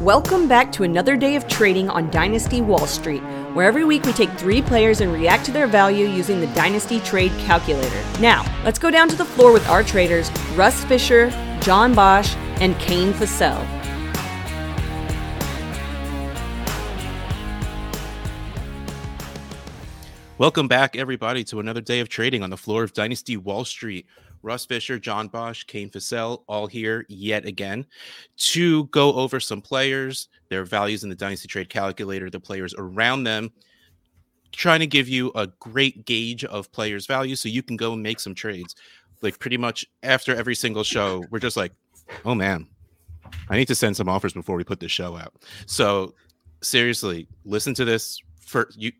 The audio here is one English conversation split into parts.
Welcome back to another day of trading on Dynasty Wall Street, where every week we take three players and react to their value using the Dynasty Trade Calculator. Now, let's go down to the floor with our traders, Russ Fisher, John Bosch, and Kane Fassell. Welcome back, everybody, to another day of trading on the floor of Dynasty Wall Street. Russ Fisher, John Bosch, Kane Fassell, all here yet again to go over some players, their values in the Dynasty Trade Calculator, the players around them, trying to give you a great gauge of players' value so you can go and make some trades. Like pretty much after every single show, we're just like, oh man, I need to send some offers before we put this show out. So seriously, listen to this for you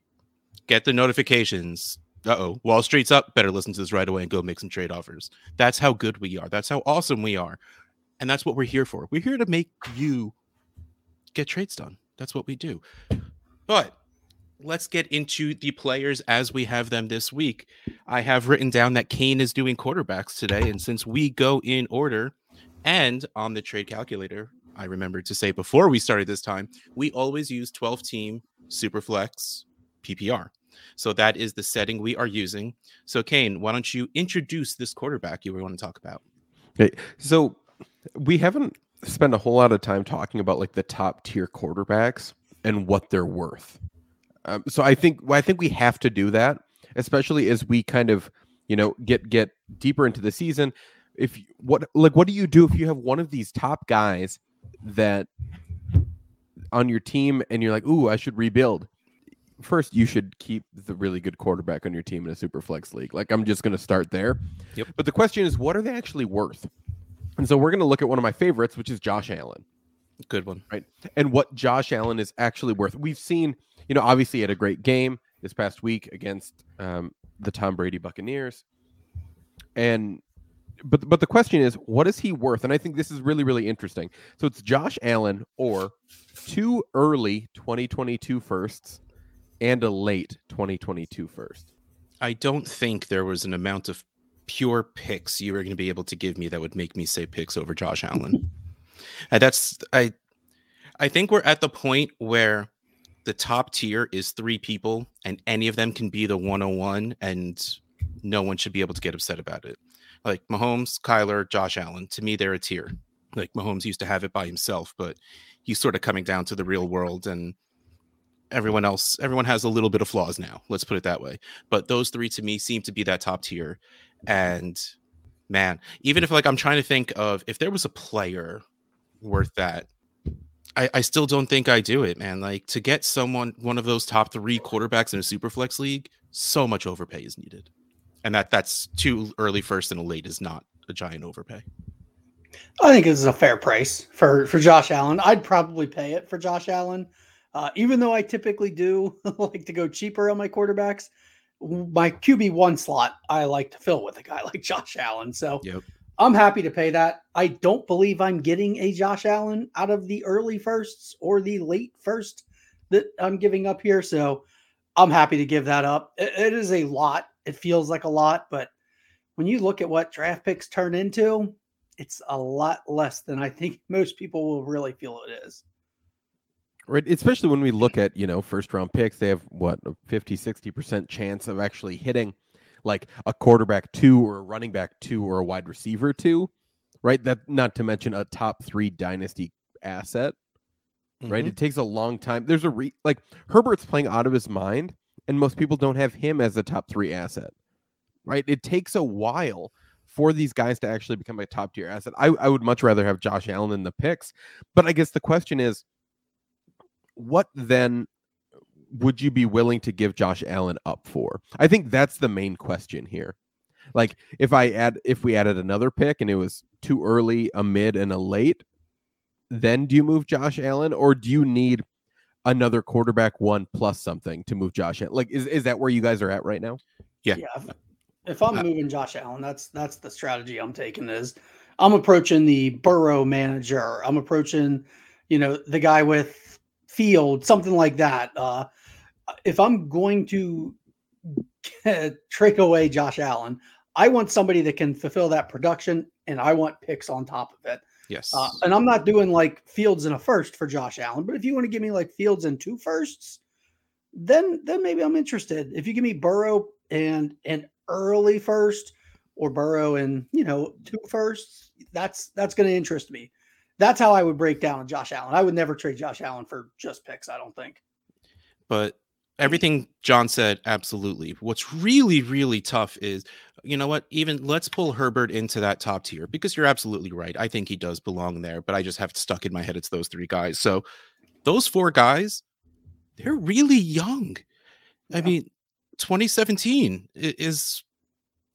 get the notifications uh-oh. Wall street's up. Better listen to this right away and go make some trade offers. That's how good we are. That's how awesome we are. And that's what we're here for. We're here to make you get trades done. That's what we do. But let's get into the players as we have them this week. I have written down that kane is doing quarterbacks today. And since we go in order and on the trade calculator i remembered to say before we started this time we always use 12 team superflex ppr so that is the setting we are using. So, Kane, why don't you introduce this quarterback you want to talk about? Okay. So, we haven't spent a whole lot of time talking about like the top tier quarterbacks and what they're worth. Um, so I think well, I think we have to do that, especially as we kind of you know get get deeper into the season. If what like what do you do if you have one of these top guys that on your team and you're like, ooh, I should rebuild first you should keep the really good quarterback on your team in a super flex league. Like I'm just going to start there. Yep. But the question is, what are they actually worth? And so we're going to look at one of my favorites, which is Josh Allen. Good one, right? And what Josh Allen is actually worth. We've seen, you know, obviously he had a great game this past week against um, the Tom Brady Buccaneers, and but but the question is, what is he worth? And I think this is really really interesting. So it's Josh Allen or two early 2022 firsts and a late 2022 first. I don't think there was an amount of pure picks you were going to be able to give me that would make me say picks over Josh Allen. and uh, that's I I think we're at the point where the top tier is three people and any of them can be the 101 and no one should be able to get upset about it. Like Mahomes, Kyler, Josh Allen, to me they're a tier. Like Mahomes used to have it by himself, but he's sort of coming down to the real world and everyone else everyone has a little bit of flaws now let's put it that way but those three to me seem to be that top tier and man even if like i'm trying to think of if there was a player worth that I, I still don't think I do it, man. Like to get someone one of those top three quarterbacks in a super flex league, so much overpay is needed. And that that's too early first and a late is not a giant overpay. I think this is a fair price for for Josh Allen. I'd probably pay it for Josh Allen. Uh, even though I typically do like to go cheaper on my quarterbacks, my QB one slot I like to fill with a guy like Josh Allen. So yep. I'm happy to pay that. I don't believe I'm getting a Josh Allen out of the early firsts or the late first that I'm giving up here. So I'm happy to give that up. it, it is a lot. It feels like a lot, but when you look at what draft picks turn into, it's a lot less than I think most people will really feel it is right especially when we look at you know first round picks they have what a 50 60% chance of actually hitting like a quarterback two or a running back two or a wide receiver two right? That not to mention a top three dynasty asset mm-hmm. right it takes a long time. There's a re like herbert's playing out of his mind and most people don't have him as a top three asset right? It takes a while for these guys to actually become a top tier asset. I, I would much rather have josh allen in the picks but i guess the question is what then would you be willing to give Josh Allen up for? I think that's the main question here. Like if I add if we added another pick and it was too early, a mid and a late, then do you move Josh Allen or do you need another quarterback one plus something to move Josh Allen? Like is, is that where you guys are at right now? Yeah. Yeah. If I'm uh, moving Josh Allen, that's that's the strategy I'm taking is I'm approaching the Burrow manager. I'm approaching, you know, the guy with field, something like that. Uh, if I'm going to trade away Josh Allen, I want somebody that can fulfill that production, and I want picks on top of it. Yes. Uh, and I'm not doing like Fields in a first for Josh Allen, but if you want to give me like Fields and two firsts, then then maybe I'm interested. If you give me Burrow and an early first, or Burrow and you know two firsts, that's that's going to interest me. That's how I would break down Josh Allen. I would never trade Josh Allen for just picks. I don't think. but everything John said, absolutely. What's really, really tough is, you know what? Even let's pull Herbert into that top tier because you're absolutely right. I think he does belong there, but I just have stuck in my head it's those three guys. So those four guys, they're really young. I mean, 2017 is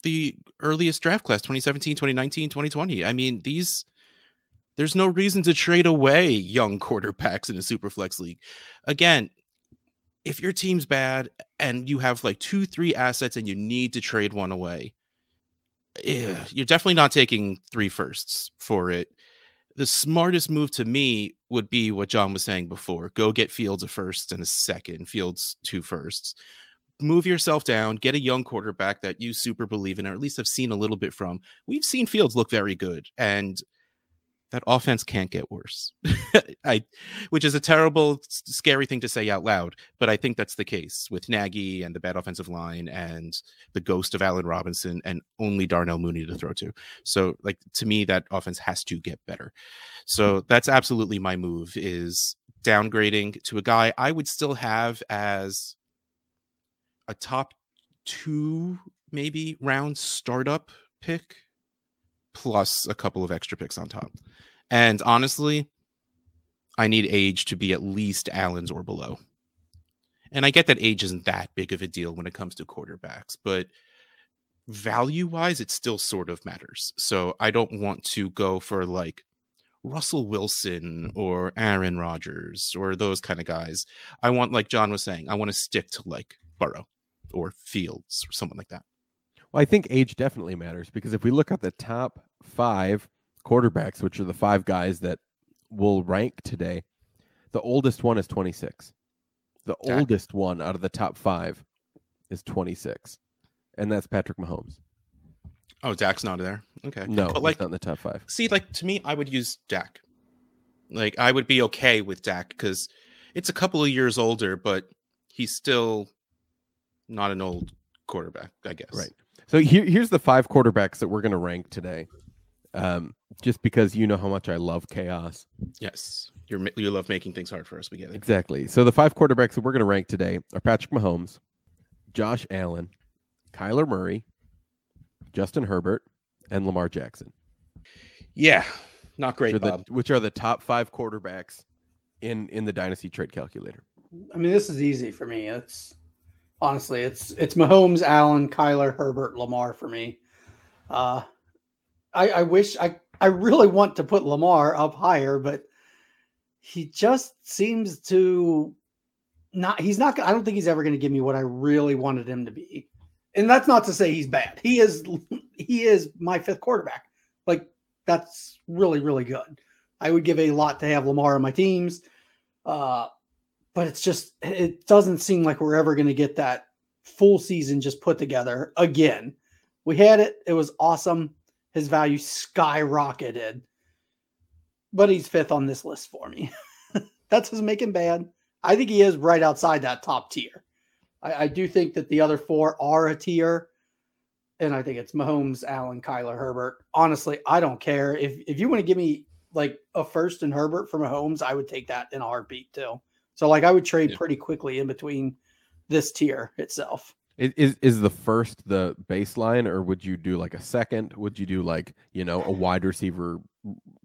the earliest draft class 2017, 2019, 2020. I mean, these there's no reason to trade away young quarterbacks in a super flex league. Again, if your team's bad and you have like two, three assets and you need to trade one away, eh, you're definitely not taking three firsts for it. The smartest move to me would be what John was saying before go get Fields a first and a second, Fields two firsts. Move yourself down, get a young quarterback that you super believe in, or at least have seen a little bit from. We've seen Fields look very good, and that offense can't get worse. I, which is a terrible, scary thing to say out loud, but I think that's the case with Nagy and the bad offensive line and the ghost of Allen Robinson and only Darnell Mooney to throw to. So, like to me, that offense has to get better. So that's absolutely my move is downgrading to a guy I would still have as a top two, maybe round startup pick, plus a couple of extra picks on top. And honestly, I need age to be at least Allen's or below. And I get that age isn't that big of a deal when it comes to quarterbacks, but value wise, it still sort of matters. So I don't want to go for like Russell Wilson or Aaron Rodgers or those kind of guys. I want, like John was saying, I want to stick to like Burrow or Fields or someone like that. Well, I think age definitely matters because if we look at the top five quarterbacks, which are the five guys that will rank today, the oldest one is 26. The Dak. oldest one out of the top five is 26, and that's Patrick Mahomes. Oh, Dak's not there. Okay. No, but he's like, not in the top five. see, like to me, I would use Dak. Like I would be okay with Dak because it's a couple of years older, but he's still not an old quarterback, I guess. Right. So here, here's the five quarterbacks that we're going to rank today. Um, just because you know how much I love chaos. Yes. You're you love making things hard for us. We get it. Exactly. So the five quarterbacks that we're going to rank today are Patrick Mahomes, Josh Allen, Kyler Murray, Justin Herbert, and Lamar Jackson. Yeah. Not great, which are, Bob. the, which are the top five quarterbacks in in the dynasty trade calculator. I mean, this is easy for me. It's honestly, it's it's Mahomes, Allen, Kyler, Herbert, Lamar for me. Uh, I, I wish I I really want to put Lamar up higher, but he just seems to not. He's not. I don't think he's ever going to give me what I really wanted him to be. And that's not to say he's bad. He is. He is my fifth quarterback. Like that's really really good. I would give a lot to have Lamar on my teams. Uh, but it's just it doesn't seem like we're ever going to get that full season just put together again. We had it; it was awesome. His value skyrocketed, but he's fifth on this list for me. that doesn't make him bad. I think he is right outside that top tier. I, I do think that the other four are a tier, and I think it's Mahomes, Allen, Kyler, Herbert. Honestly, I don't care if if you want to give me like a first and Herbert for Mahomes, I would take that in a heartbeat too. So like I would trade Yeah. pretty quickly in between this tier itself. Is, is is the first the baseline, or would you do like a second? Would you do like you know a wide receiver,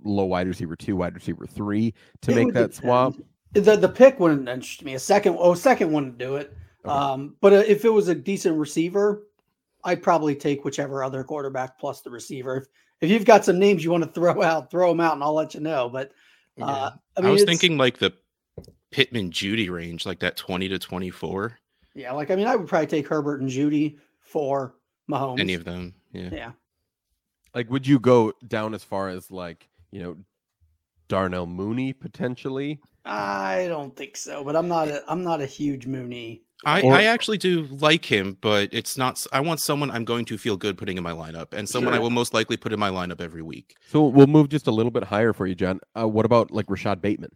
low wide receiver two, wide receiver three to It make would that swap? The the pick wouldn't interest me. A second, oh, second wouldn't do it. Okay. Um, but uh, if it was a decent receiver, I'd probably take whichever other quarterback plus the receiver. If if you've got some names you want to throw out, throw them out, and I'll let you know. But uh, I I, mean, was thinking like the Pittman Jeudy range, like that 20 to 24. Yeah, like I mean, I would probably take Herbert and Jeudy for Mahomes. Any of them. Yeah. yeah, Like, would you go down as far as like you know Darnell Mooney potentially? I don't think so. But I'm not a I'm not a huge Mooney. I, Or- I actually do like him, but it's not. I want someone I'm going to feel good putting in my lineup, and someone I will most likely put in my lineup every week. So we'll move just a little bit higher for you, John. Uh, what about like Rashod Bateman?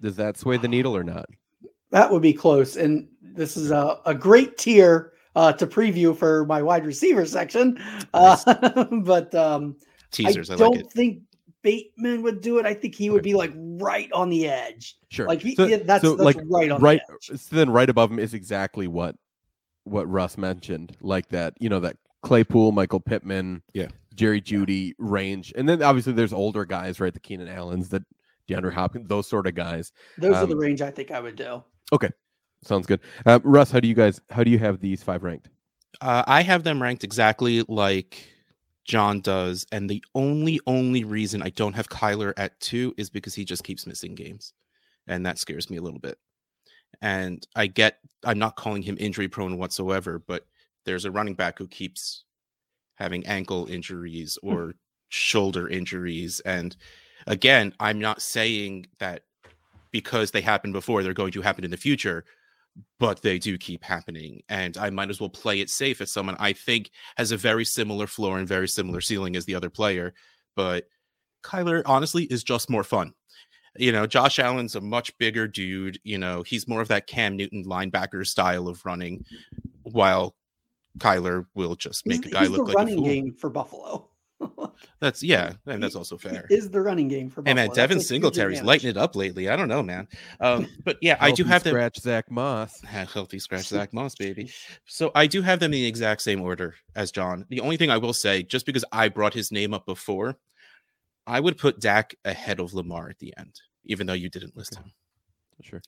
Does that sway the needle or not? That would be close. And this is a, a great tier uh, to preview for my wide receiver section. Uh, but um, Teasers, I, I don't like it. think Bateman would do it. I think he would be like right on the edge. Sure. Like he, So- yeah, that's, so, that's like, right on right the edge. so then right above him is exactly what what Russ mentioned, like that, you know, that Claypool, Michael Pittman, Yeah. Jerry Jeudy range. And then obviously there's older guys, right? The Keenan Allens, the DeAndre Hopkins, those sort of guys. Those are the um, range I think I would do. Sounds good. Uh, Russ, how do you guys how do you have these five ranked? Uh, I have them ranked exactly like John does, and the only only reason I don't have Kyler at two is because he just keeps missing games, and that scares me a little bit. And I get I'm not calling him injury prone whatsoever, but there's a running back who keeps having ankle injuries or shoulder injuries, and again, I'm not saying that because they happened before they're going to happen in the future but they do keep happening. And I might as well play it safe as someone I think has a very similar floor and very similar ceiling as the other player. But Kyler, honestly, is just more fun. You know, Josh Allen's a much bigger dude. You know, he's more of that Cam Newton linebacker style of running, while Kyler will just He's, make a guy he's look like a running game for Buffalo. That's yeah, and that's He- also he fair. Is the running game for Hey Buffalo. man, Devin a huge Singletary's lighting it up lately. I don't know, man. Um, but yeah, I do Healthy have them. scratch Zach Moss. Healthy scratch Zach Moss, baby. So I do have them in the exact same order as John. The only thing I will say, just because I brought his name up before, I would put Dak ahead of Lamar at the end, even though you didn't list him. Sure.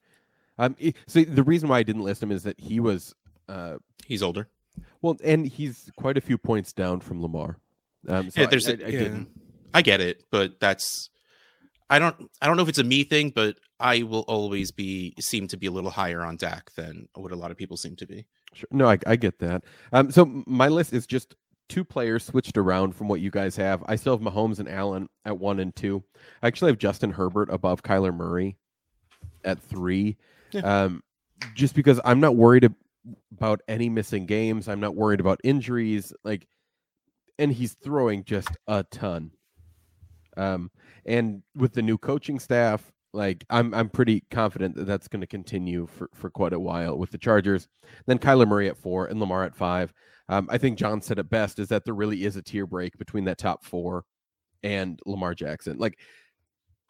Um, i- so the reason why I didn't list him is that he was uh, He's older. well, and he's quite a few points down from Lamar. Um, so Yeah, there's I, a- I yeah. didn't. I get it, but that's I don't I don't know if it's a me thing, but I will always be seem to be a little higher on Dak than what a lot of people seem to be. Sure. No, I, I get that. Um, so my list is just two players switched around from what you guys have. I still have Mahomes and Allen at one and two. I actually have Justin Herbert above Kyler Murray at three. Yeah. Um, just because I'm not worried ab- about any missing games. I'm not worried about injuries. Like, and he's throwing just a ton. Um, and with the new coaching staff, like I'm, I'm pretty confident that that's going to continue for, for quite a while with the Chargers. Then Kyler Murray at four and Lamar at five. Um, I think John said it best is that there really is a tier break between that top four and Lamar Jackson. Like,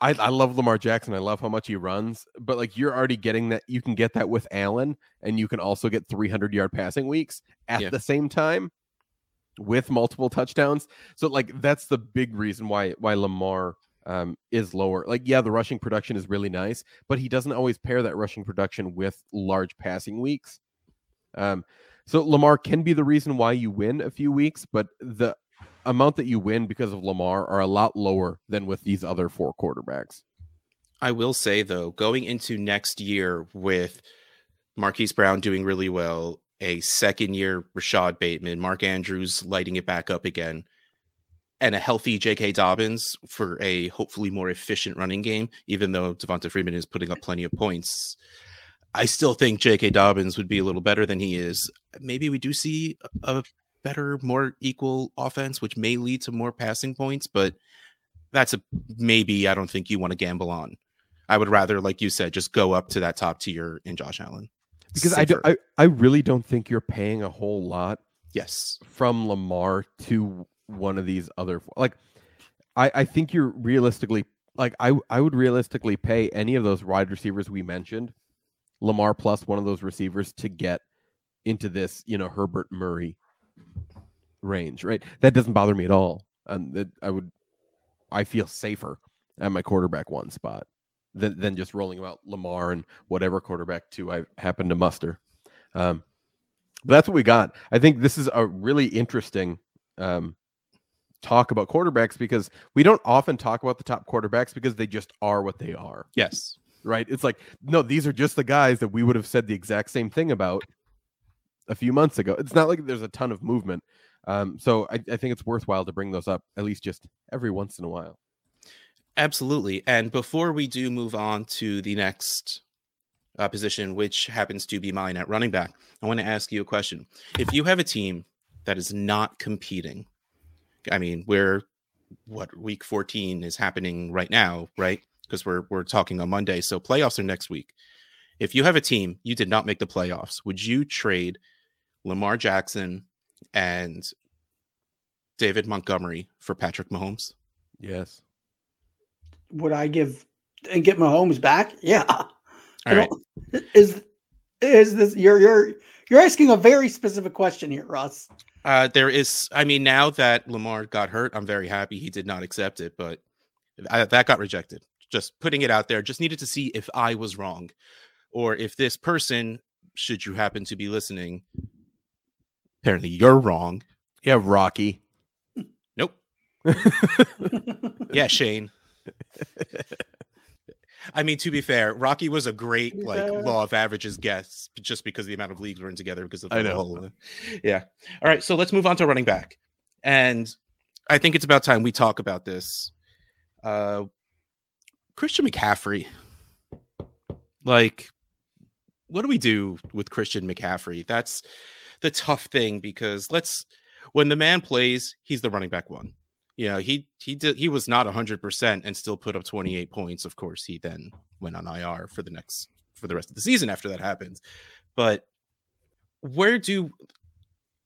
I, I love Lamar Jackson. I love how much he runs, but like you're already getting that. You can get that with Allen, and you can also get 300 yard passing weeks at Yeah. the same time with multiple touchdowns. So like that's the big reason why why Lamar um, is lower. Like yeah, the rushing production is really nice, but he doesn't always pair that rushing production with large passing weeks. Um, so Lamar can be the reason why you win a few weeks, but the amount that you win because of Lamar are a lot lower than with these other four quarterbacks. I will say though, going into next year with Marquise Brown doing really well, a second year Rashod Bateman, Mark Andrews lighting it back up again, and a healthy J.K. Dobbins for a hopefully more efficient running game, even though Devonta Freeman is putting up plenty of points. I still think J.K. Dobbins would be a little better than he is. Maybe we do see a better, more equal offense, which may lead to more passing points, but that's a maybe I don't think you want to gamble on. I would rather, like you said, just go up to that top tier in Josh Allen. Because I, do, I I really don't think you're paying a whole lot yes, from Lamar to one of these other like I I think you're realistically like I I would realistically pay any of those wide receivers we mentioned Lamar plus one of those receivers to get into this, you know, Herbert Murray range, right? That doesn't bother me at all. And that I would I feel safer at my quarterback one spot than than just rolling out Lamar and whatever quarterback two I happen to muster. Um but that's what we got. I think this is a really interesting um, talk about quarterbacks because we don't often talk about the top quarterbacks because they just are what they are, yes, right? It's like, no, these are just the guys that we would have said the exact same thing about a few months ago. It's not like there's a ton of movement. Um, so I, I think it's worthwhile to bring those up at least just every once in a while. Absolutely. And before we do move on to the next uh, position, which happens to be mine at running back. I want to ask you a question. If you have a team that is not competing, I mean, we're what week 14 is happening right now, right? Because we're we're talking on Monday. So playoffs are next week. If you have a team, you did not make the playoffs, would you trade Lamar Jackson and David Montgomery for Patrick Mahomes? Yes. Would I give and get Mahomes back? Yeah. All right. Is is this you're you're you're asking a very specific question here, Russ. Uh, there is, I mean, now that Lamar got hurt, I'm very happy he did not accept it, but I, that got rejected. Just putting it out there, just needed to see if I was wrong or if this person, should you happen to be listening, apparently you're wrong. Yeah, Rocky. Nope. yeah, Shane. I mean, to be fair, Rocky was a great like Yeah. law of averages guess just because the amount of leagues we're in together because of I know. whole. Yeah. All right. So let's move on to running back, and I think it's about time we talk about this. Uh, Christian McCaffrey. Like, what do we do with Christian McCaffrey? That's the tough thing because let's when the man plays, he's the running back one. Know, he he did he was not 100% and still put up 28 points. Of course, he then went on IR for the next for the rest of the season after that happened. But where do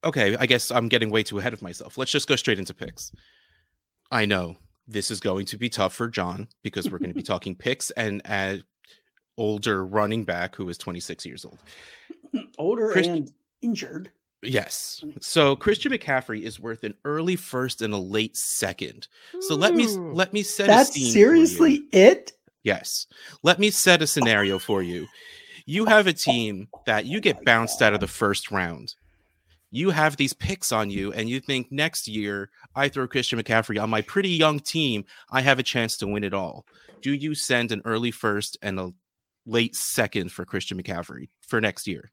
Okay, I guess I'm getting way too ahead of myself. Let's just go straight into picks. I know this is going to be tough for John because we're going to be talking picks and a older running back who is 26 years old. Older Christ- and injured. Yes. Mm. So Christian McCaffrey is worth an early first and a late second. So let me let me set a That's scene for you. seriously it? Yes. Let me set a scenario for you. You have a team that you get bounced out of the first round. You have these picks on you, and you think next year I throw Christian McCaffrey on my pretty young team, I have a chance to win it all. Do you send an early first and a late second for Christian McCaffrey for next year?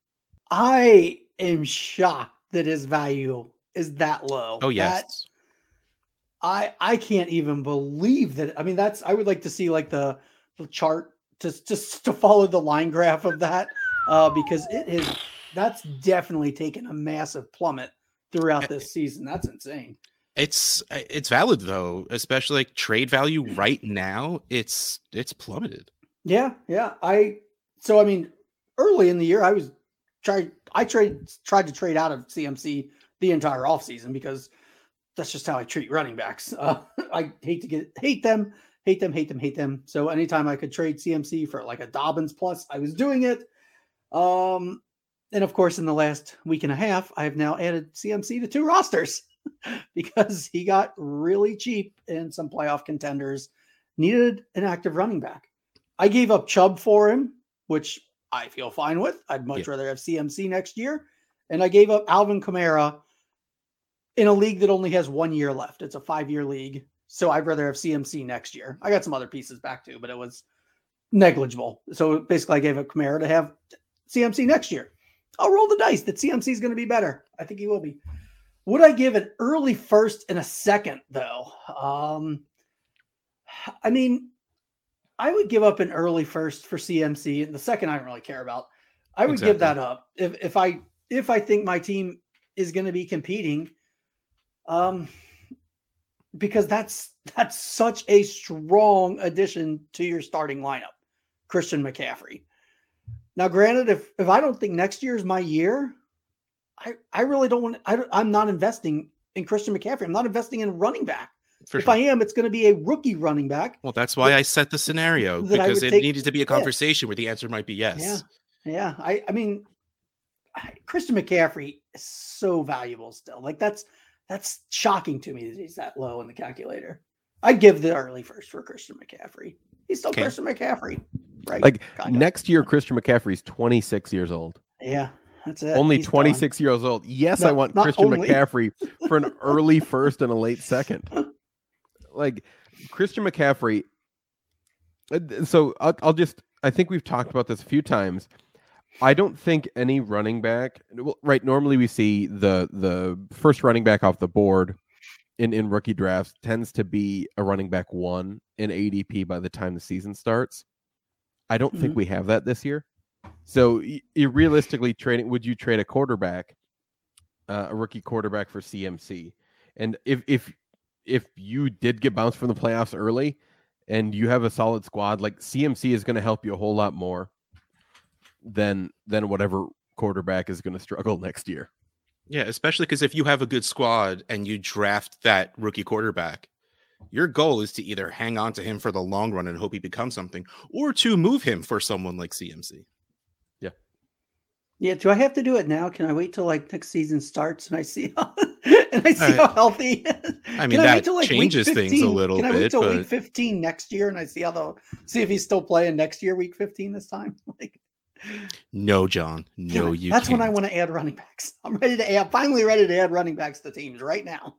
I am shocked that his value is that low. Oh That- yes. I I can't even believe that. I mean, that's I would like to see like the, the chart just just to follow the line graph of that uh, because it is that's definitely taken a massive plummet throughout this season. That's insane. It's uh, it's valid though, especially like trade value right now. It's it's plummeted. Yeah, yeah. I so I mean, early in the year, I was tried. I trade tried to trade out of CMC the entire offseason because that's just how I treat running backs. Uh, I hate to get hate them, hate them, hate them, hate them. So anytime I could trade CMC for like a Dobbins plus, I was doing it. Um, and of course, in the last week and a half, I have now added CMC to two rosters because he got really cheap and some playoff contenders needed an active running back. I gave up Chubb for him, which I feel fine with. I'd much Yeah. rather have CMC next year. And I gave up Alvin Kamara in a league that only has one year left. It's a five year league. So I'd rather have CMC next year. I got some other pieces back too, but it was negligible. So basically, I gave up Kamara to have CMC next year. I'll roll the dice that CMC is going to be better. I think he will be. Would I give an early first and a second though? Um, I mean, I would give up an early first for CMC, and the second I don't really care about. I would give that up if if I if I think my team is going to be competing, um, because that's that's such a strong addition to your starting lineup, Christian McCaffrey. Now, granted, if if I don't think next year is my year, I I really don't want. I don't, I'm not investing in Christian McCaffrey. I'm not investing in running back. For if sure. I am, it's going to be a rookie running back. well, that's why I set the scenario because it take- needed to be a yeah. conversation where the answer might be yes. Yeah. Yeah. I, I mean, Christian McCaffrey is so valuable still. Like that's that's shocking to me that he's that low in the calculator. I'd give the early first for Christian McCaffrey. He's still Okay. Christian McCaffrey. Right. Like Kinda. next year, Christian McCaffrey's 26 years old. yeah. That's it. Only He's done. 26 years old. Yes, I want Christian only. McCaffrey for an early first and a late second. Like Christian McCaffrey. uh, So I'll, I'll just, I think we've talked about this a few times. I don't think any running back, well, right? Normally we see the the first running back off the board in in rookie drafts tends to be a running back one in ADP by the time the season starts. I don't think Mhm. we have that this year. So y- realistically trading, would you trade a quarterback, uh, a rookie quarterback for CMC? And if if if you did get bounced from the playoffs early, and you have a solid squad, like CMC is going to help you a whole lot more than than whatever quarterback is going to struggle next year. Yeah, especially because if you have a good squad and you draft that rookie quarterback, your goal is to either hang on to him for the long run and hope he becomes something, or to move him for someone like CMC. Yeah, Yeah. do I have to do it now? Can I wait till like next season starts and I see how, and I see Uh, how healthy? he is? I mean, Can I that till, like, changes things a 15? little Can I wait bit, till week 15 next year and I see how the see if he's still playing next year, week 15 this time? Like, no, John, no, you. That's when I want to add running backs. I'm ready to add. Finally, ready to add running backs to teams right now.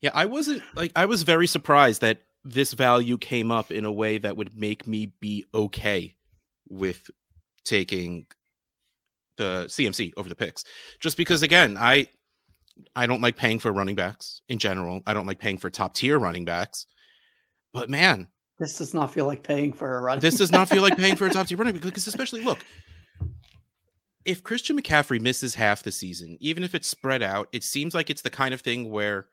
Yeah, I wasn't like I was very surprised that this value came up in a way that would make me be okay with taking the CMC over the picks. Just because again, I I don't like paying for running backs in general. I don't like paying for top tier running backs. But man, This does not feel like paying for a running. this does not feel like paying for a top tier running back because especially look, if Christian McCaffrey misses half the season, even if it's spread out, it seems like it's the kind of thing where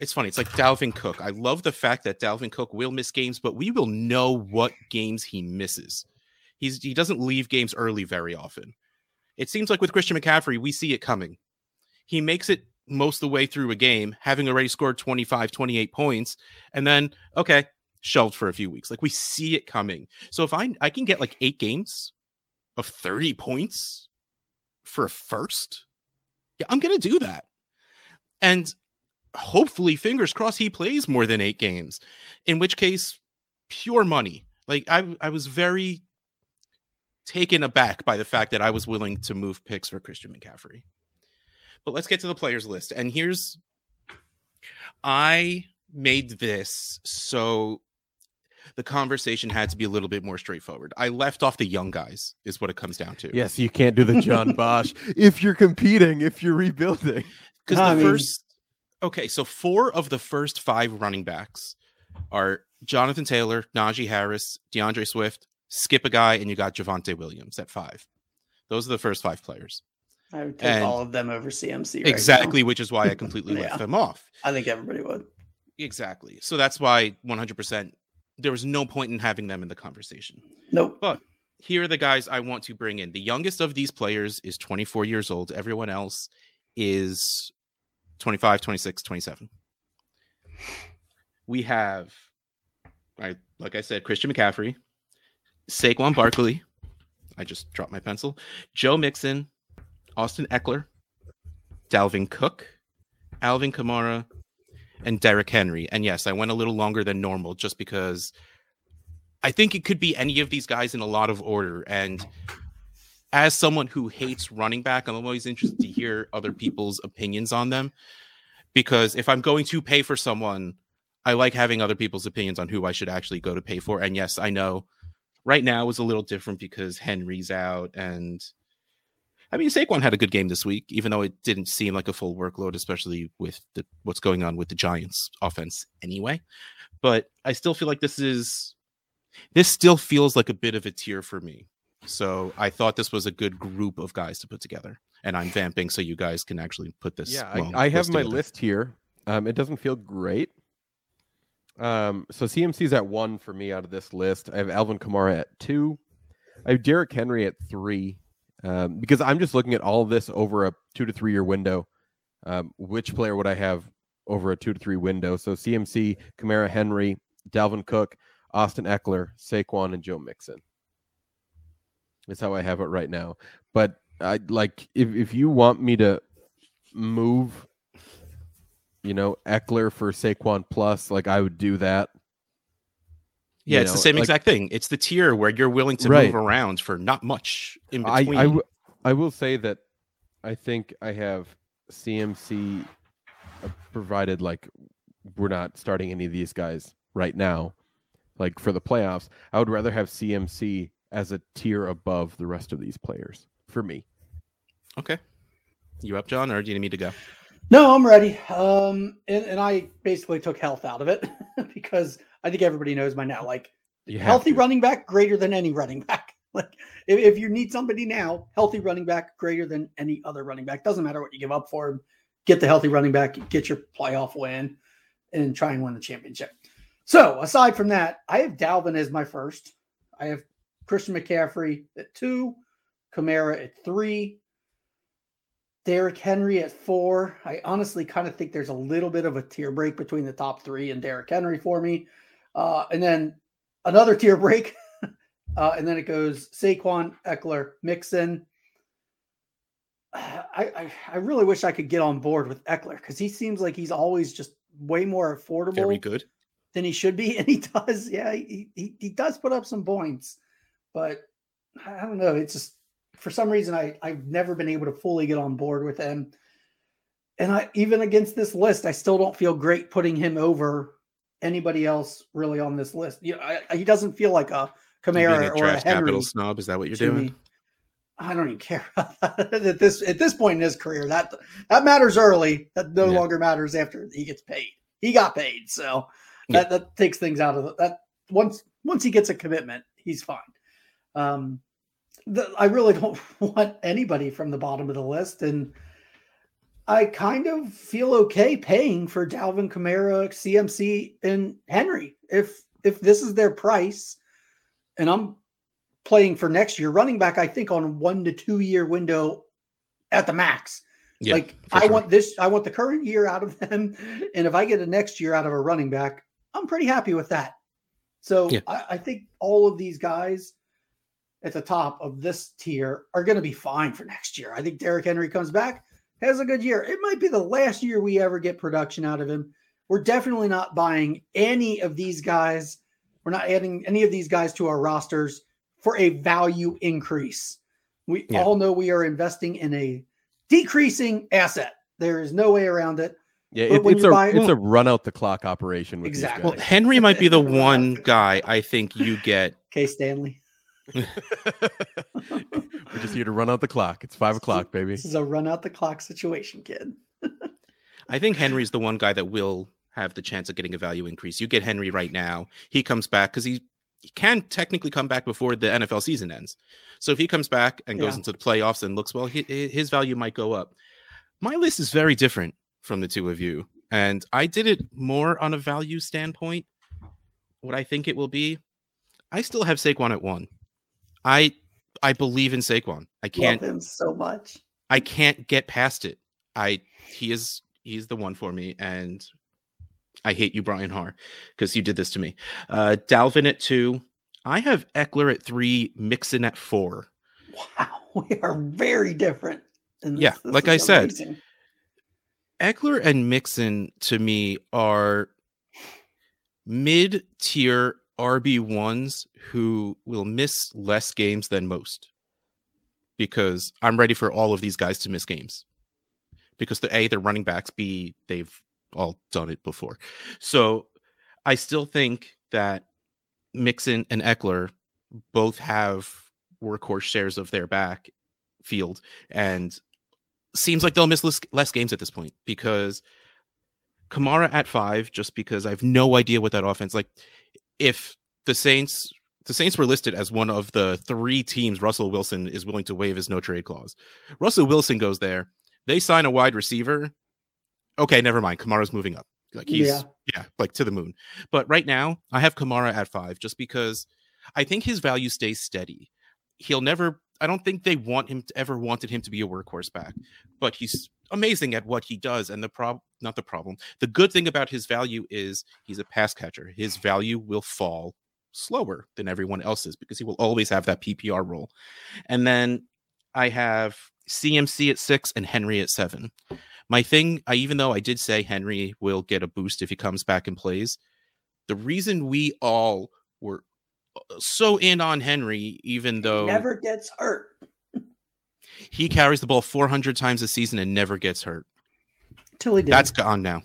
it's funny. It's like Dalvin Cook. I love the fact that Dalvin Cook will miss games, but we will know what games he misses. He's he doesn't leave games early very often. It seems like with Christian McCaffrey, we see it coming. He makes it most of the way through a game, having already scored 25, 28 points, and then okay, shelved for a few weeks. Like we see it coming. So if I I can get like eight games of 30 points for a first, yeah, I'm gonna do that. And hopefully, fingers crossed, he plays more than eight games. In which case, pure money. Like I I was very taken aback by the fact that I was willing to move picks for Christian McCaffrey. But let's get to the players list. And here's I made this so the conversation had to be a little bit more straightforward. I left off the young guys, is what it comes down to. Yes, you can't do the John Bosch if you're competing, if you're rebuilding. Because the mean- first, okay, so four of the first five running backs are Jonathan Taylor, Najee Harris, D'Andre Swift, skip a guy, and you got Javonte Williams at five. Those are the first five players. I would take all of them over CMC. right now. exactly, which is why I completely Yeah. left them off. I think everybody would. Exactly. So that's why 100%, there was no point in having them in the conversation. Nope. But here are the guys I want to bring in. The youngest of these players is 24 years old. Everyone else is 25, 26, 27. We have, I like I said, Christian McCaffrey, Saquon Barkley. I just dropped my pencil. Joe Mixon, Austin Ekeler, Dalvin Cook, Alvin Kamara, and Derrick Henry. And yes, I went a little longer than normal just because I think it could be any of these guys in a lot of order. And as someone who hates running back, I'm always interested to hear other people's opinions on them. Because if I'm going to pay for someone, I like having other people's opinions on who I should actually go to pay for. And yes, I know right now is a little different because Henry's out. And I mean, Saquon had a good game this week, even though it didn't seem like a full workload, especially with the, what's going on with the Giants offense anyway. But I still feel like this is this still feels like a bit of a tier for me. So I thought this was a good group of guys to put together. And I'm vamping so you guys can actually put this. Yeah, long I, I have my list here. Um, it doesn't feel great. Um, so CMC's at one for me out of this list. I have Alvin Kamara at two. I have Derrick Henry at three. Um, because I'm just looking at all this over a two to three year window. Um, which player would I have over a two to three window? So CMC, Kamara, Henry, Dalvin Cook, Austin Ekeler, Saquon, and Joe Mixon. That's how I have it right now. But I like if if you want me to move, you know, Ekeler for Saquon plus, like I would do that. Yeah, you it's the same like- exact thing. It's the tier where you're willing to Right. move around for not much in I between. I, w- I will say that I think I have CMC uh, provided like we're not starting any of these guys right now. Like for the playoffs, I would rather have CMC as a tier above the rest of these players for me. okay. You up, John, or do you need me to go? No, I'm ready. Um, and, and I basically took health out of it because I think everybody knows by now. Like You healthy running back greater than any running back. Like if, if you need somebody now, healthy running back greater than any other running back. Doesn't matter what you give up for him. Get the healthy running back, get your playoff win, and try and win the championship. So aside from that, I have Dalvin as my first. I have Christian McCaffrey at two, Kamara at three, Derrick Henry at four. I honestly kind of think there's a little bit of a tier break between the top three and Derrick Henry for me. Uh, and then another tier break. uh, and then it goes Saquon, Ekeler, Mixon. I, I, I really wish I could get on board with Ekeler because he seems like he's always just way more affordable. Very good. Than he should be. And he does, yeah, he, he, he does put up some points, but I don't know. It's just for some reason I I've never been able to fully get on board with him. And I even against this list, I still don't feel great putting him over anybody else really on this list. You know, I, he doesn't feel like a Kamara a or a Henry. Capital snob is that what you're doing? Me. I don't even care at this at this point in his career. That that matters early. That no yeah. longer matters after he gets paid. He got paid, so that, yeah. that takes things out of the, that. Once once he gets a commitment, he's fine. Um, the, I really don't want anybody from the bottom of the list, and I kind of feel okay paying for Dalvin Kamara, CMC, and Henry if if this is their price, and I'm playing for next year running back. I think on one to two year window at the max. Yeah, like I sure. want this, I want the current year out of them, and if I get a next year out of a running back, I'm pretty happy with that. So yeah. I, I think all of these guys at the top of this tier are going to be fine for next year. I think Derrick Henry comes back, has a good year. It might be the last year we ever get production out of him. We're definitely not buying any of these guys. We're not adding any of these guys to our rosters for a value increase. We yeah. all know we are investing in a decreasing asset. There is no way around it. Yeah, it, it's a buy, it's a run out the clock operation. exactly. Well, Henry might be the one guy I think you get. Case Stanley. We're just here to run out the clock. It's five o'clock, baby. This is a run out the clock situation, kid. I think Henry's the one guy that will have the chance of getting a value increase. You get Henry right now. He comes back because he, he can technically come back before the NFL season ends. So if he comes back and goes yeah. into the playoffs and looks well, he, his value might go up. My list is very different from the two of you. And I did it more on a value standpoint. What I think it will be, I still have Saquon at one. I I believe in Saquon. I can't Love him so much. I can't get past it. I he is he's the one for me, and I hate you, Brian Har, because you did this to me. Uh Dalvin at two. I have Ekeler at three, Mixon at four. Wow, we are very different. This. Yeah, this like I amazing. said, Ekeler and Mixon to me are mid tier RB1s who will miss less games than most because I'm ready for all of these guys to miss games because the A, they're running backs, B, they've all done it before. So I still think that Mixon and Ekeler both have workhorse shares of their back field and seems like they'll miss less, less games at this point because Kamara at five, just because I have no idea what that offense like if the Saints the Saints were listed as one of the three teams Russell Wilson is willing to waive his no trade clause. Russell Wilson goes there. They sign a wide receiver. Okay, never mind. Kamara's moving up. Like he's yeah. yeah, like to the moon. But right now, I have Kamara at 5 just because I think his value stays steady. He'll never I don't think they want him to ever wanted him to be a workhorse back, but he's amazing at what he does. And the problem, not the problem, the good thing about his value is he's a pass catcher. His value will fall slower than everyone else's because he will always have that PPR role. And then I have CMC at six and Henry at seven. My thing, I, even though I did say Henry will get a boost if he comes back and plays, the reason we all were uh, so in on Henry, even though he never gets hurt. He carries the ball 400 times a season and never gets hurt. Till he did. That's gone now.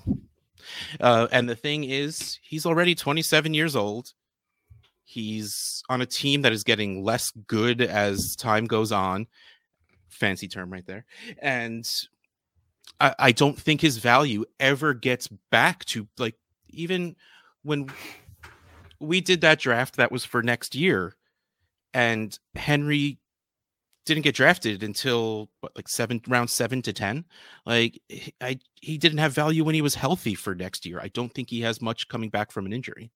Uh, and the thing is, he's already 27 years old. He's on a team that is getting less good as time goes on. Fancy term right there. And I, I don't think his value ever gets back to like even when we did that draft that was for next year and Henry didn't get drafted until what, like seven round seven to ten. Like I he didn't have value when he was healthy for next year. I don't think he has much coming back from an injury.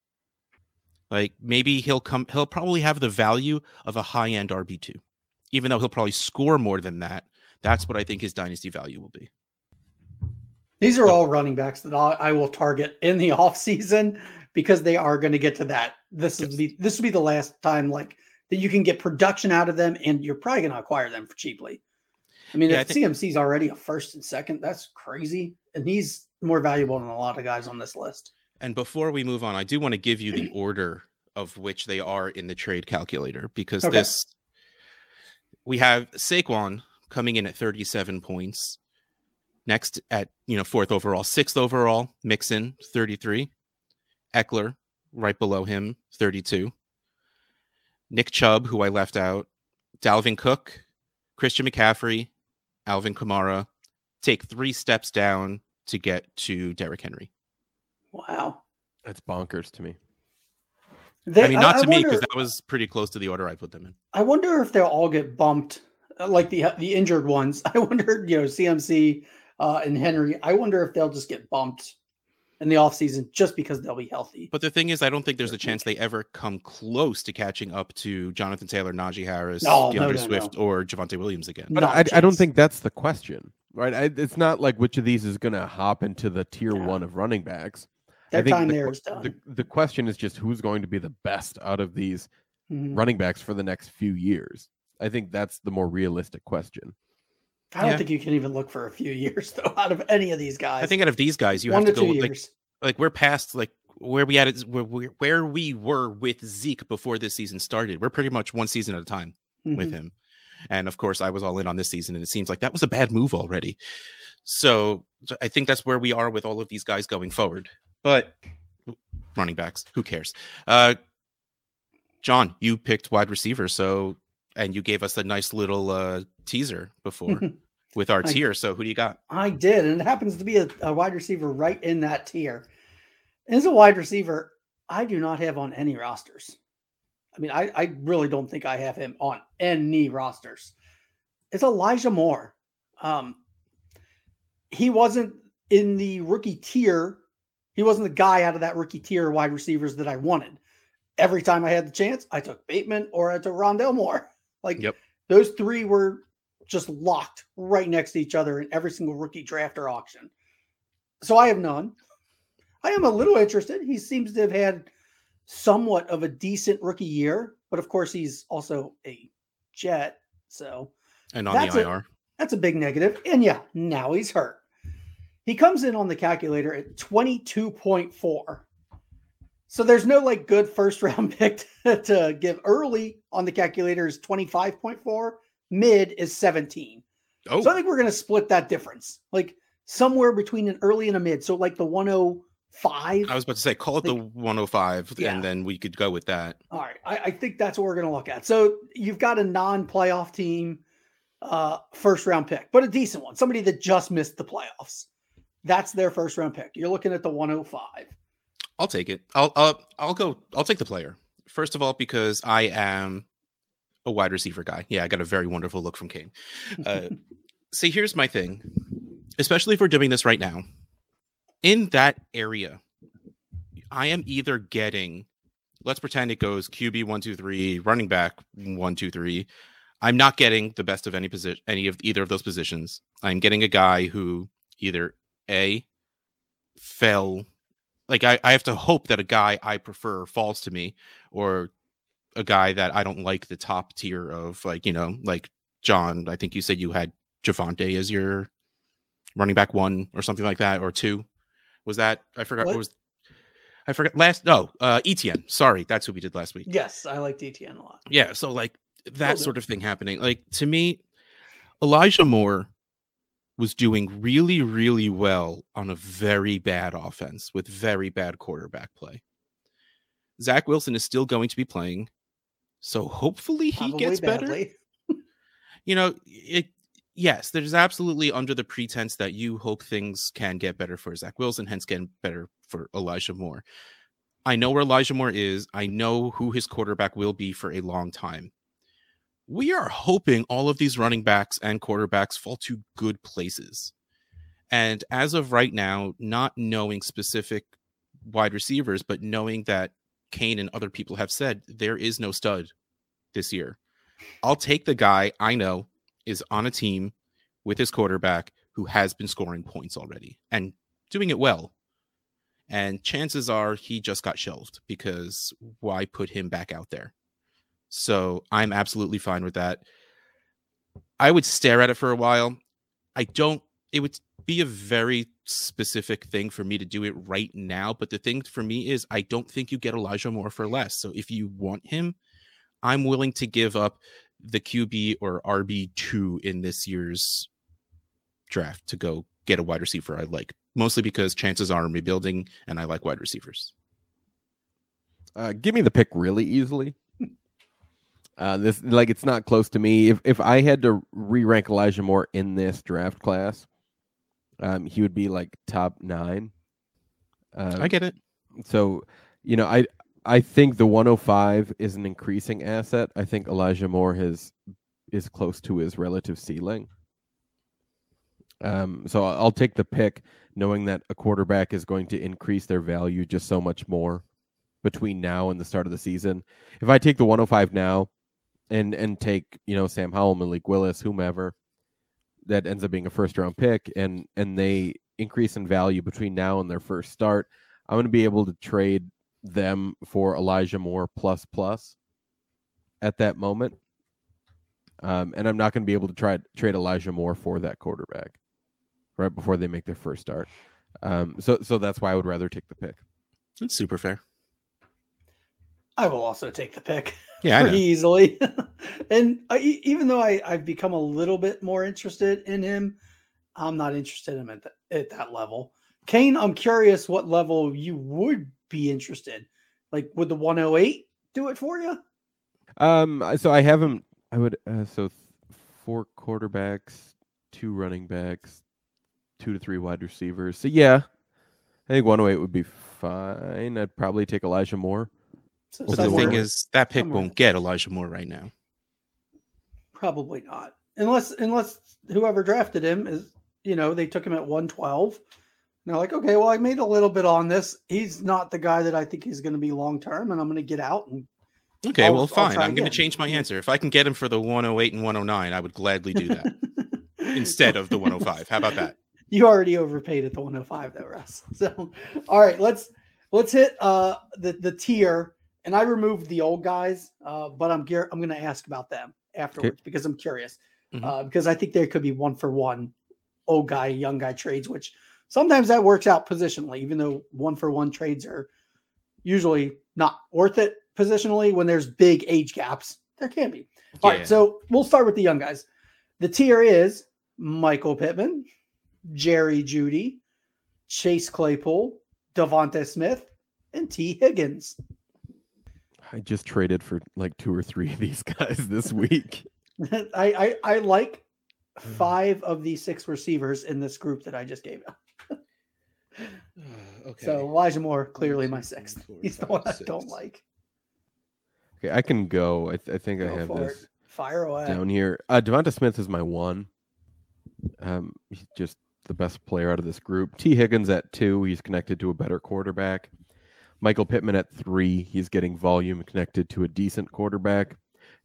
Like maybe he'll come he'll probably have the value of a high end RB2. Even though he'll probably score more than that. That's what I think his dynasty value will be. These are all running backs that I will target in the offseason because they are going to get to that. This yes. is be this will be the last time like that you can get production out of them, and you're probably going to acquire them for cheaply. I mean, yeah, if I think- CMC's already a first and second, that's crazy, and he's more valuable than a lot of guys on this list. And before we move on, I do want to give you the order of which they are in the trade calculator because okay. this we have Saquon coming in at 37 points. Next at you know fourth overall, sixth overall, Mixon 33. Ekeler right below him 32. Nick Chubb, who I left out, Dalvin Cook, Christian McCaffrey, Alvin Kamara take three steps down to get to Derrick Henry. Wow. That's bonkers to me. They, I mean, not I, to I me because that was pretty close to the order I put them in. I wonder if they'll all get bumped, uh, like the the injured ones. I wonder, you know, CMC uh, and Henry. I wonder if they'll just get bumped in the offseason just because they'll be healthy. But the thing is, I don't think there's a chance they ever come close to catching up to Jonathan Taylor, Najee Harris, no, D'Andre no, no, Swift, or Javonte Williams again. But I, I, don't think that's the question, right? I, it's not like which of these is going to hop into the tier yeah. one of running backs. Their I think time the, there is done. The, the, question is just who's going to be the best out of these mm-hmm. running backs for the next few years. I think that's the more realistic question. I don't yeah. think you can even look for a few years though out of any of these guys. I think out of these guys, you One have to, to go like like we're past like where we at where, where we were with Zeke before this season started. We're pretty much one season at a time mm-hmm. with him. And of course, I was all in on this season, and it seems like that was a bad move already. So, so I think that's where we are with all of these guys going forward. But running backs, who cares? Uh, John, you picked wide receiver, so and you gave us a nice little uh, teaser before with our I, tier. So who do you got? I did, and it happens to be a, a wide receiver right in that tier. As a wide receiver, I do not have on any rosters. I mean, I, I really don't think I have him on any rosters. It's Elijah Moore. Um, he wasn't in the rookie tier. He wasn't the guy out of that rookie tier wide receivers that I wanted. Every time I had the chance, I took Bateman or I took Rondale Moore. Like yep. those three were just locked right next to each other in every single rookie draft or auction. So I have none. I am a little interested. He seems to have had somewhat of a decent rookie year, but of course he's also a jet. So and on the IR. A, that's a big negative. And yeah, now he's hurt. He comes in on the calculator at 22.4. So there's no like good first round pick to, give early on the calculator is 25.4, mid is 17. Oh. So I think we're going to split that difference. Like somewhere between an early and a mid. So like the 105. I was about to say call it the 105 yeah. and then we could go with that. All right. I, I think that's what we're going to look at. So you've got a non-playoff team uh first round pick, but a decent one. Somebody that just missed the playoffs. That's their first round pick. You're looking at the 105. I'll take it. I'll I'll I'll go. I'll take the player first of all because I am a wide receiver guy. Yeah, I got a very wonderful look from Kane. Uh, see, here's my thing, especially if we're doing this right now. In that area, I am either getting, let's pretend it goes QB one two three, running back one two three. I'm not getting the best of any position, any of either of those positions. I'm getting a guy who either a fell like I, I have to hope that a guy I prefer falls to me or a guy that I don't like the top tier of like, you know, like John, I think you said you had Javonte as your running back one or something like that, or two. Was that I forgot what, what was I forgot last no, uh ETN. Sorry, that's what we did last week. Yes, I liked ETN a lot. Yeah, so like that sort of thing happening. Like to me, Elijah Moore was doing really, really well on a very bad offense with very bad quarterback play. Zach Wilson is still going to be playing, so hopefully he Probably gets badly. better. you know, it. Yes, there's absolutely under the pretense that you hope things can get better for Zach Wilson, hence getting better for Elijah Moore. I know where Elijah Moore is. I know who his quarterback will be for a long time. We are hoping all of these running backs and quarterbacks fall to good places. And as of right now, not knowing specific wide receivers, but knowing that Kane and other people have said there is no stud this year. I'll take the guy I know is on a team with his quarterback who has been scoring points already and doing it well. And chances are he just got shelved because why put him back out there? So I'm absolutely fine with that. I would stare at it for a while. I don't, it would be a very specific thing for me to do it right now. But the thing for me is, I don't think you get Elijah Moore for less. So if you want him, I'm willing to give up the QB or RB2 in this year's draft to go get a wide receiver I like, mostly because chances are I'm rebuilding and I like wide receivers. Uh, give me the pick really easily. Uh, this like it's not close to me. If if I had to re-rank Elijah Moore in this draft class, um, he would be like top nine. Uh, I get it. So, you know, I I think the 105 is an increasing asset. I think Elijah Moore has is close to his relative ceiling. Um, so I'll take the pick, knowing that a quarterback is going to increase their value just so much more between now and the start of the season. If I take the 105 now, and and take you know Sam Howell, Malik Willis, whomever, that ends up being a first round pick and and they increase in value between now and their first start, I'm going to be able to trade them for Elijah Moore plus plus at that moment. Um, and I'm not going to be able to try trade Elijah Moore for that quarterback right before they make their first start. Um, so so that's why I would rather take the pick. It's super fair. I will also take the pick. Yeah, pretty easily. and I, even though I, I've become a little bit more interested in him, I'm not interested in him at, the, at that level. Kane, I'm curious what level you would be interested. Like, would the 108 do it for you? Um, so I have him. I would uh, so four quarterbacks, two running backs, two to three wide receivers. So yeah, I think 108 would be fine. I'd probably take Elijah Moore. So but the thing is, that pick somewhere. won't get Elijah Moore right now. Probably not, unless unless whoever drafted him is, you know, they took him at one twelve. They're like, okay, well, I made a little bit on this. He's not the guy that I think he's going to be long term, and I'm going to get out and. Okay, I'll, well, fine. I'm going to change my answer. If I can get him for the 108 and 109, I would gladly do that instead of the 105. How about that? You already overpaid at the 105, though, Russ. So, all right, let's let's hit uh the the tier and I removed the old guys, uh, but I'm I'm going to ask about them afterwards okay. because I'm curious. Mm-hmm. Uh, because I think there could be one for one old guy, young guy trades, which sometimes that works out positionally, even though one for one trades are usually not worth it positionally when there's big age gaps. There can be. All yeah. right, so we'll start with the young guys. The tier is Michael Pittman, Jerry Jeudy, Chase Claypool, DeVonta Smith, and Tee Higgins. I just traded for like two or three of these guys this week. I, I, I like mm. five of the six receivers in this group that I just gave you. uh, okay. So Elijah Moore clearly my sixth. He's the one I don't like. Okay, I can go. I, th- I think go I have this it. fire away down here. Uh, DeVonta Smith is my one. Um, he's just the best player out of this group. Tee Higgins at two. He's connected to a better quarterback. Michael Pittman at three. He's getting volume connected to a decent quarterback.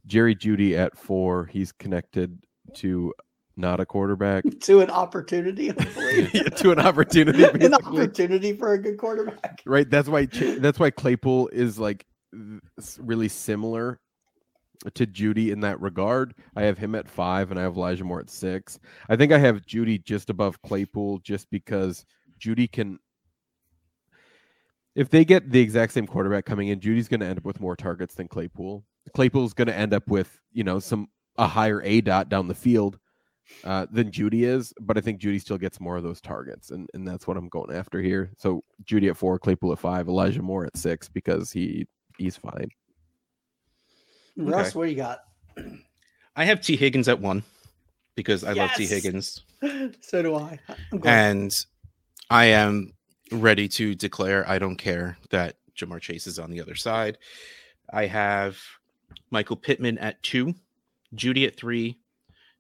Jerry Jeudy at four. He's connected to not a quarterback. to an opportunity, to an opportunity. an opportunity for a good quarterback. Right. That's why. That's why Claypool is like really similar to Jeudy in that regard. I have him at five, and I have Elijah Moore at six. I think I have Jeudy just above Claypool, just because Jeudy can if they get the exact same quarterback coming in, Jeudy's going to end up with more targets than Claypool. Claypool's going to end up with you know some a higher A dot down the field uh, than Jeudy is, but I think Jeudy still gets more of those targets, and and that's what I'm going after here. So Jeudy at four, Claypool at five, Elijah Moore at six because he he's fine. Russ, okay. what do you got? I have Tee Higgins at one because I yes! love Tee Higgins. so do I. And I am ready to declare I don't care that Ja'Marr Chase is on the other side. I have Michael Pittman at two Jeudy at three,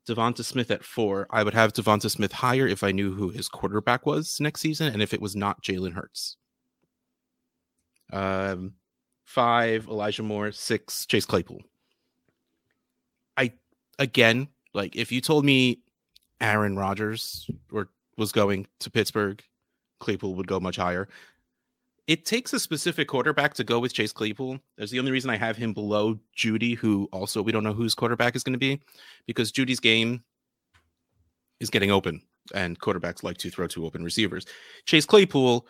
Devonta Smith at four. I would have Devonta Smith higher if I knew who his quarterback was next season and if it was not Jalen Hurts. Um, five, Elijah Moore. Six, Chase Claypool. I again, like if you told me Aaron Rodgers or was going to Pittsburgh, Claypool would go much higher. It takes a specific quarterback to go with Chase Claypool. That's the only reason I have him below Jeudy, who also we don't know whose quarterback is going to be, because Jeudy's game is getting open, and quarterbacks like to throw to open receivers. Chase Claypool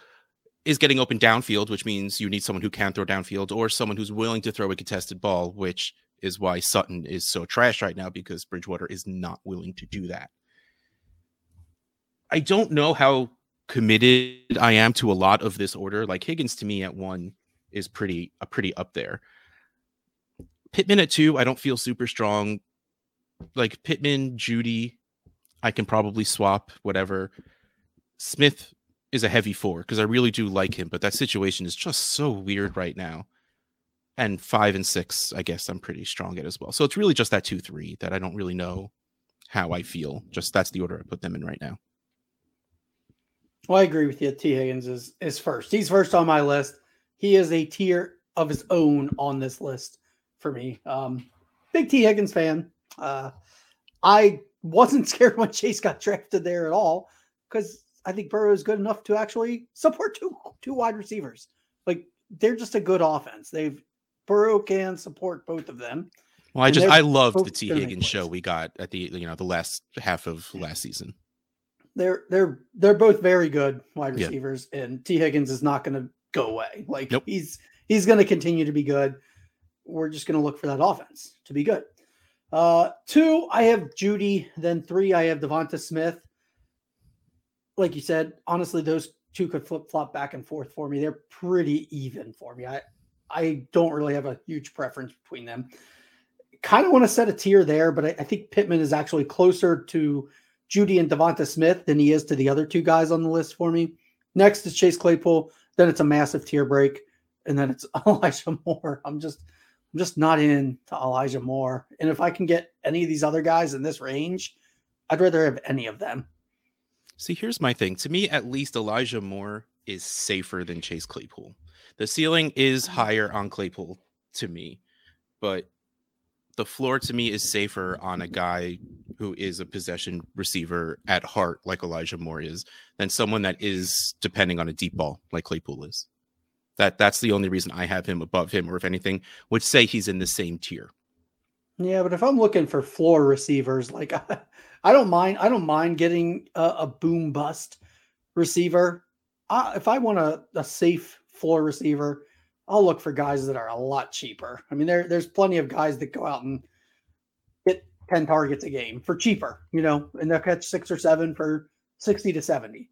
is getting open downfield, which means you need someone who can throw downfield or someone who's willing to throw a contested ball, which is why Sutton is so trash right now because Bridgewater is not willing to do that. I don't know how committed I am to a lot of this order. Like Higgins to me at one is pretty a pretty up there. Pittman at two, I don't feel super strong. Like Pittman, Jeudy, I can probably swap whatever. Smith is a heavy four because I really do like him, but that situation is just so weird right now. And five and six, I guess I'm pretty strong at as well. So it's really just that two, three that I don't really know how I feel. Just that's the order I put them in right now. Well, I agree with you. Tee Higgins is is first. He's first on my list. He is a tier of his own on this list for me. Um, big Tee Higgins fan. Uh, I wasn't scared when Chase got drafted there at all because I think Burrow is good enough to actually support two two wide receivers. Like they're just a good offense. They've Burrow can support both of them. Well, I just I loved the Tee Higgins show we got at the you know the last half of last season they're they're they're both very good wide receivers, yeah. and Tee Higgins is not going to go away. Like nope. he's he's going to continue to be good. We're just going to look for that offense to be good. Uh, two, I have Jeudy. Then three, I have Devonta Smith. Like you said, honestly, those two could flip flop back and forth for me. They're pretty even for me. I I don't really have a huge preference between them. Kind of want to set a tier there, but I, I think Pittman is actually closer to Jeudy and Devonta Smith than he is to the other two guys on the list for me. Next is Chase Claypool. Then it's a massive tier break, and then it's Elijah Moore. I'm just, I'm just not in to Elijah Moore. And if I can get any of these other guys in this range, I'd rather have any of them. See, here's my thing. To me, at least Elijah Moore is safer than Chase Claypool. The ceiling is mm-hmm. higher on Claypool to me, but the floor to me is safer on a guy who is a possession receiver at heart, like Elijah Moore is, than someone that is depending on a deep ball, like Claypool is. That that's the only reason I have him above him, or if anything, would say he's in the same tier. Yeah, but if I'm looking for floor receivers, like I don't mind, I don't mind getting a, a boom bust receiver. Uh, if I want a, a safe floor receiver, I'll look for guys that are a lot cheaper. I mean, there there's plenty of guys that go out and get 10 targets a game for cheaper, you know, and they'll catch six or seven for 60 to 70.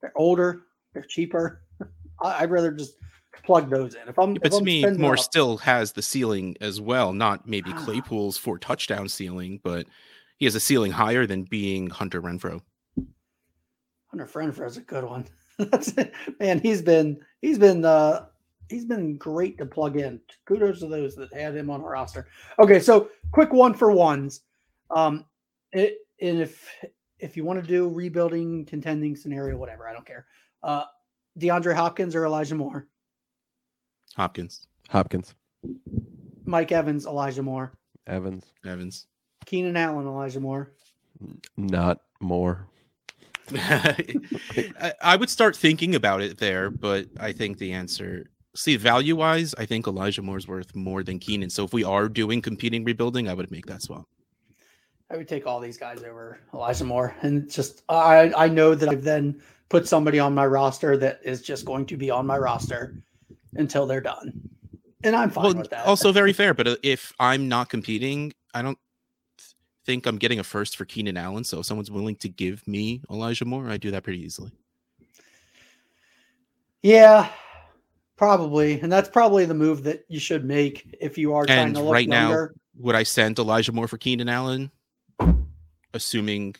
They're older, they're cheaper. I'd rather just plug those in. If I'm, but if to me, Moore up, still has the ceiling as well. Not maybe ah. Claypool's for touchdown ceiling, but he has a ceiling higher than being Hunter Renfrow. Hunter Renfrow is a good one. That's it. man. He's been he's been uh he's been great to plug in. Kudos to those that had him on our roster. Okay, so quick one for ones. Um, it, and if if you want to do rebuilding, contending scenario, whatever, I don't care. Uh, DeAndre Hopkins or Elijah Moore? Hopkins. Hopkins. Mike Evans, Elijah Moore. Evans. Evans. Keenan Allen, Elijah Moore. Not more. I would start thinking about it there, but I think the answer see value wise, I think Elijah Moore's worth more than Keenan. So if we are doing competing rebuilding, I would make that swap. I would take all these guys over Elijah Moore, and just I I know that I've then put somebody on my roster that is just going to be on my roster until they're done, and I'm fine well, with that. Also, very fair. But uh, if I'm not competing, I don't think I'm getting a first for Keenan Allen. So if someone's willing to give me Elijah Moore, I do that pretty easily. Yeah, Probably, and that's probably the move that you should make if you are trying and to look right younger. now. Would I send Elijah Moore for Keenan Allen, assuming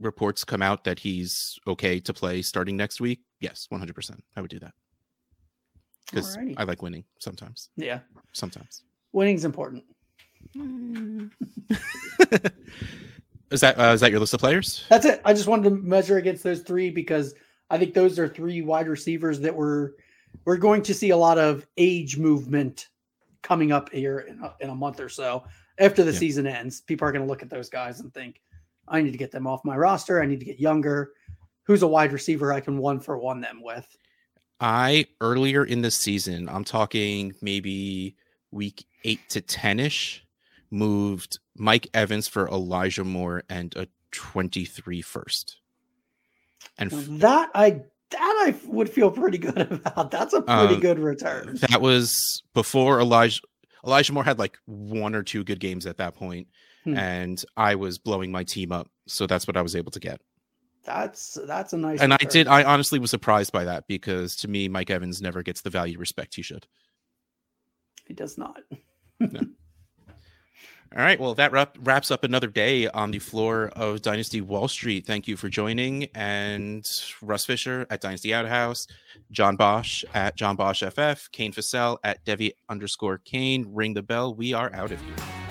reports come out that he's okay to play starting next week? Yes, one hundred percent. I would do that because I like winning sometimes. Yeah, sometimes winning's important. is that uh, is that your list of players? That's it. I just wanted to measure against those three because I think those are three wide receivers that we're we're going to see a lot of age movement coming up here in a, in a month or so after the Yeah. season ends. People are going to look at those guys and think, I need to get them off my roster. I need to get younger. Who's a wide receiver I can one for one them with? I earlier in the season, I'm talking maybe week eight to ten ish, moved Mike Evans for Elijah Moore and a 23 first. And f- That I that I would feel pretty good about. That's a pretty Um, good return. that was before Elijah Elijah Moore had like one or two good games at that point, Hmm. and I was blowing my team up. So that's what I was able to get. That's that's a nice. and I did I honestly was surprised by that because to me Mike Evans never gets the value respect he should. He does not. All right, well that wrap, wraps up another day on the floor of Dynasty Wall Street. Thank you for joining and Russ Fisher at Dynasty Outhouse, John Bosch at John Bosch FF, Kane Fassell at Devi underscore Kane. Ring the bell. We are out of here.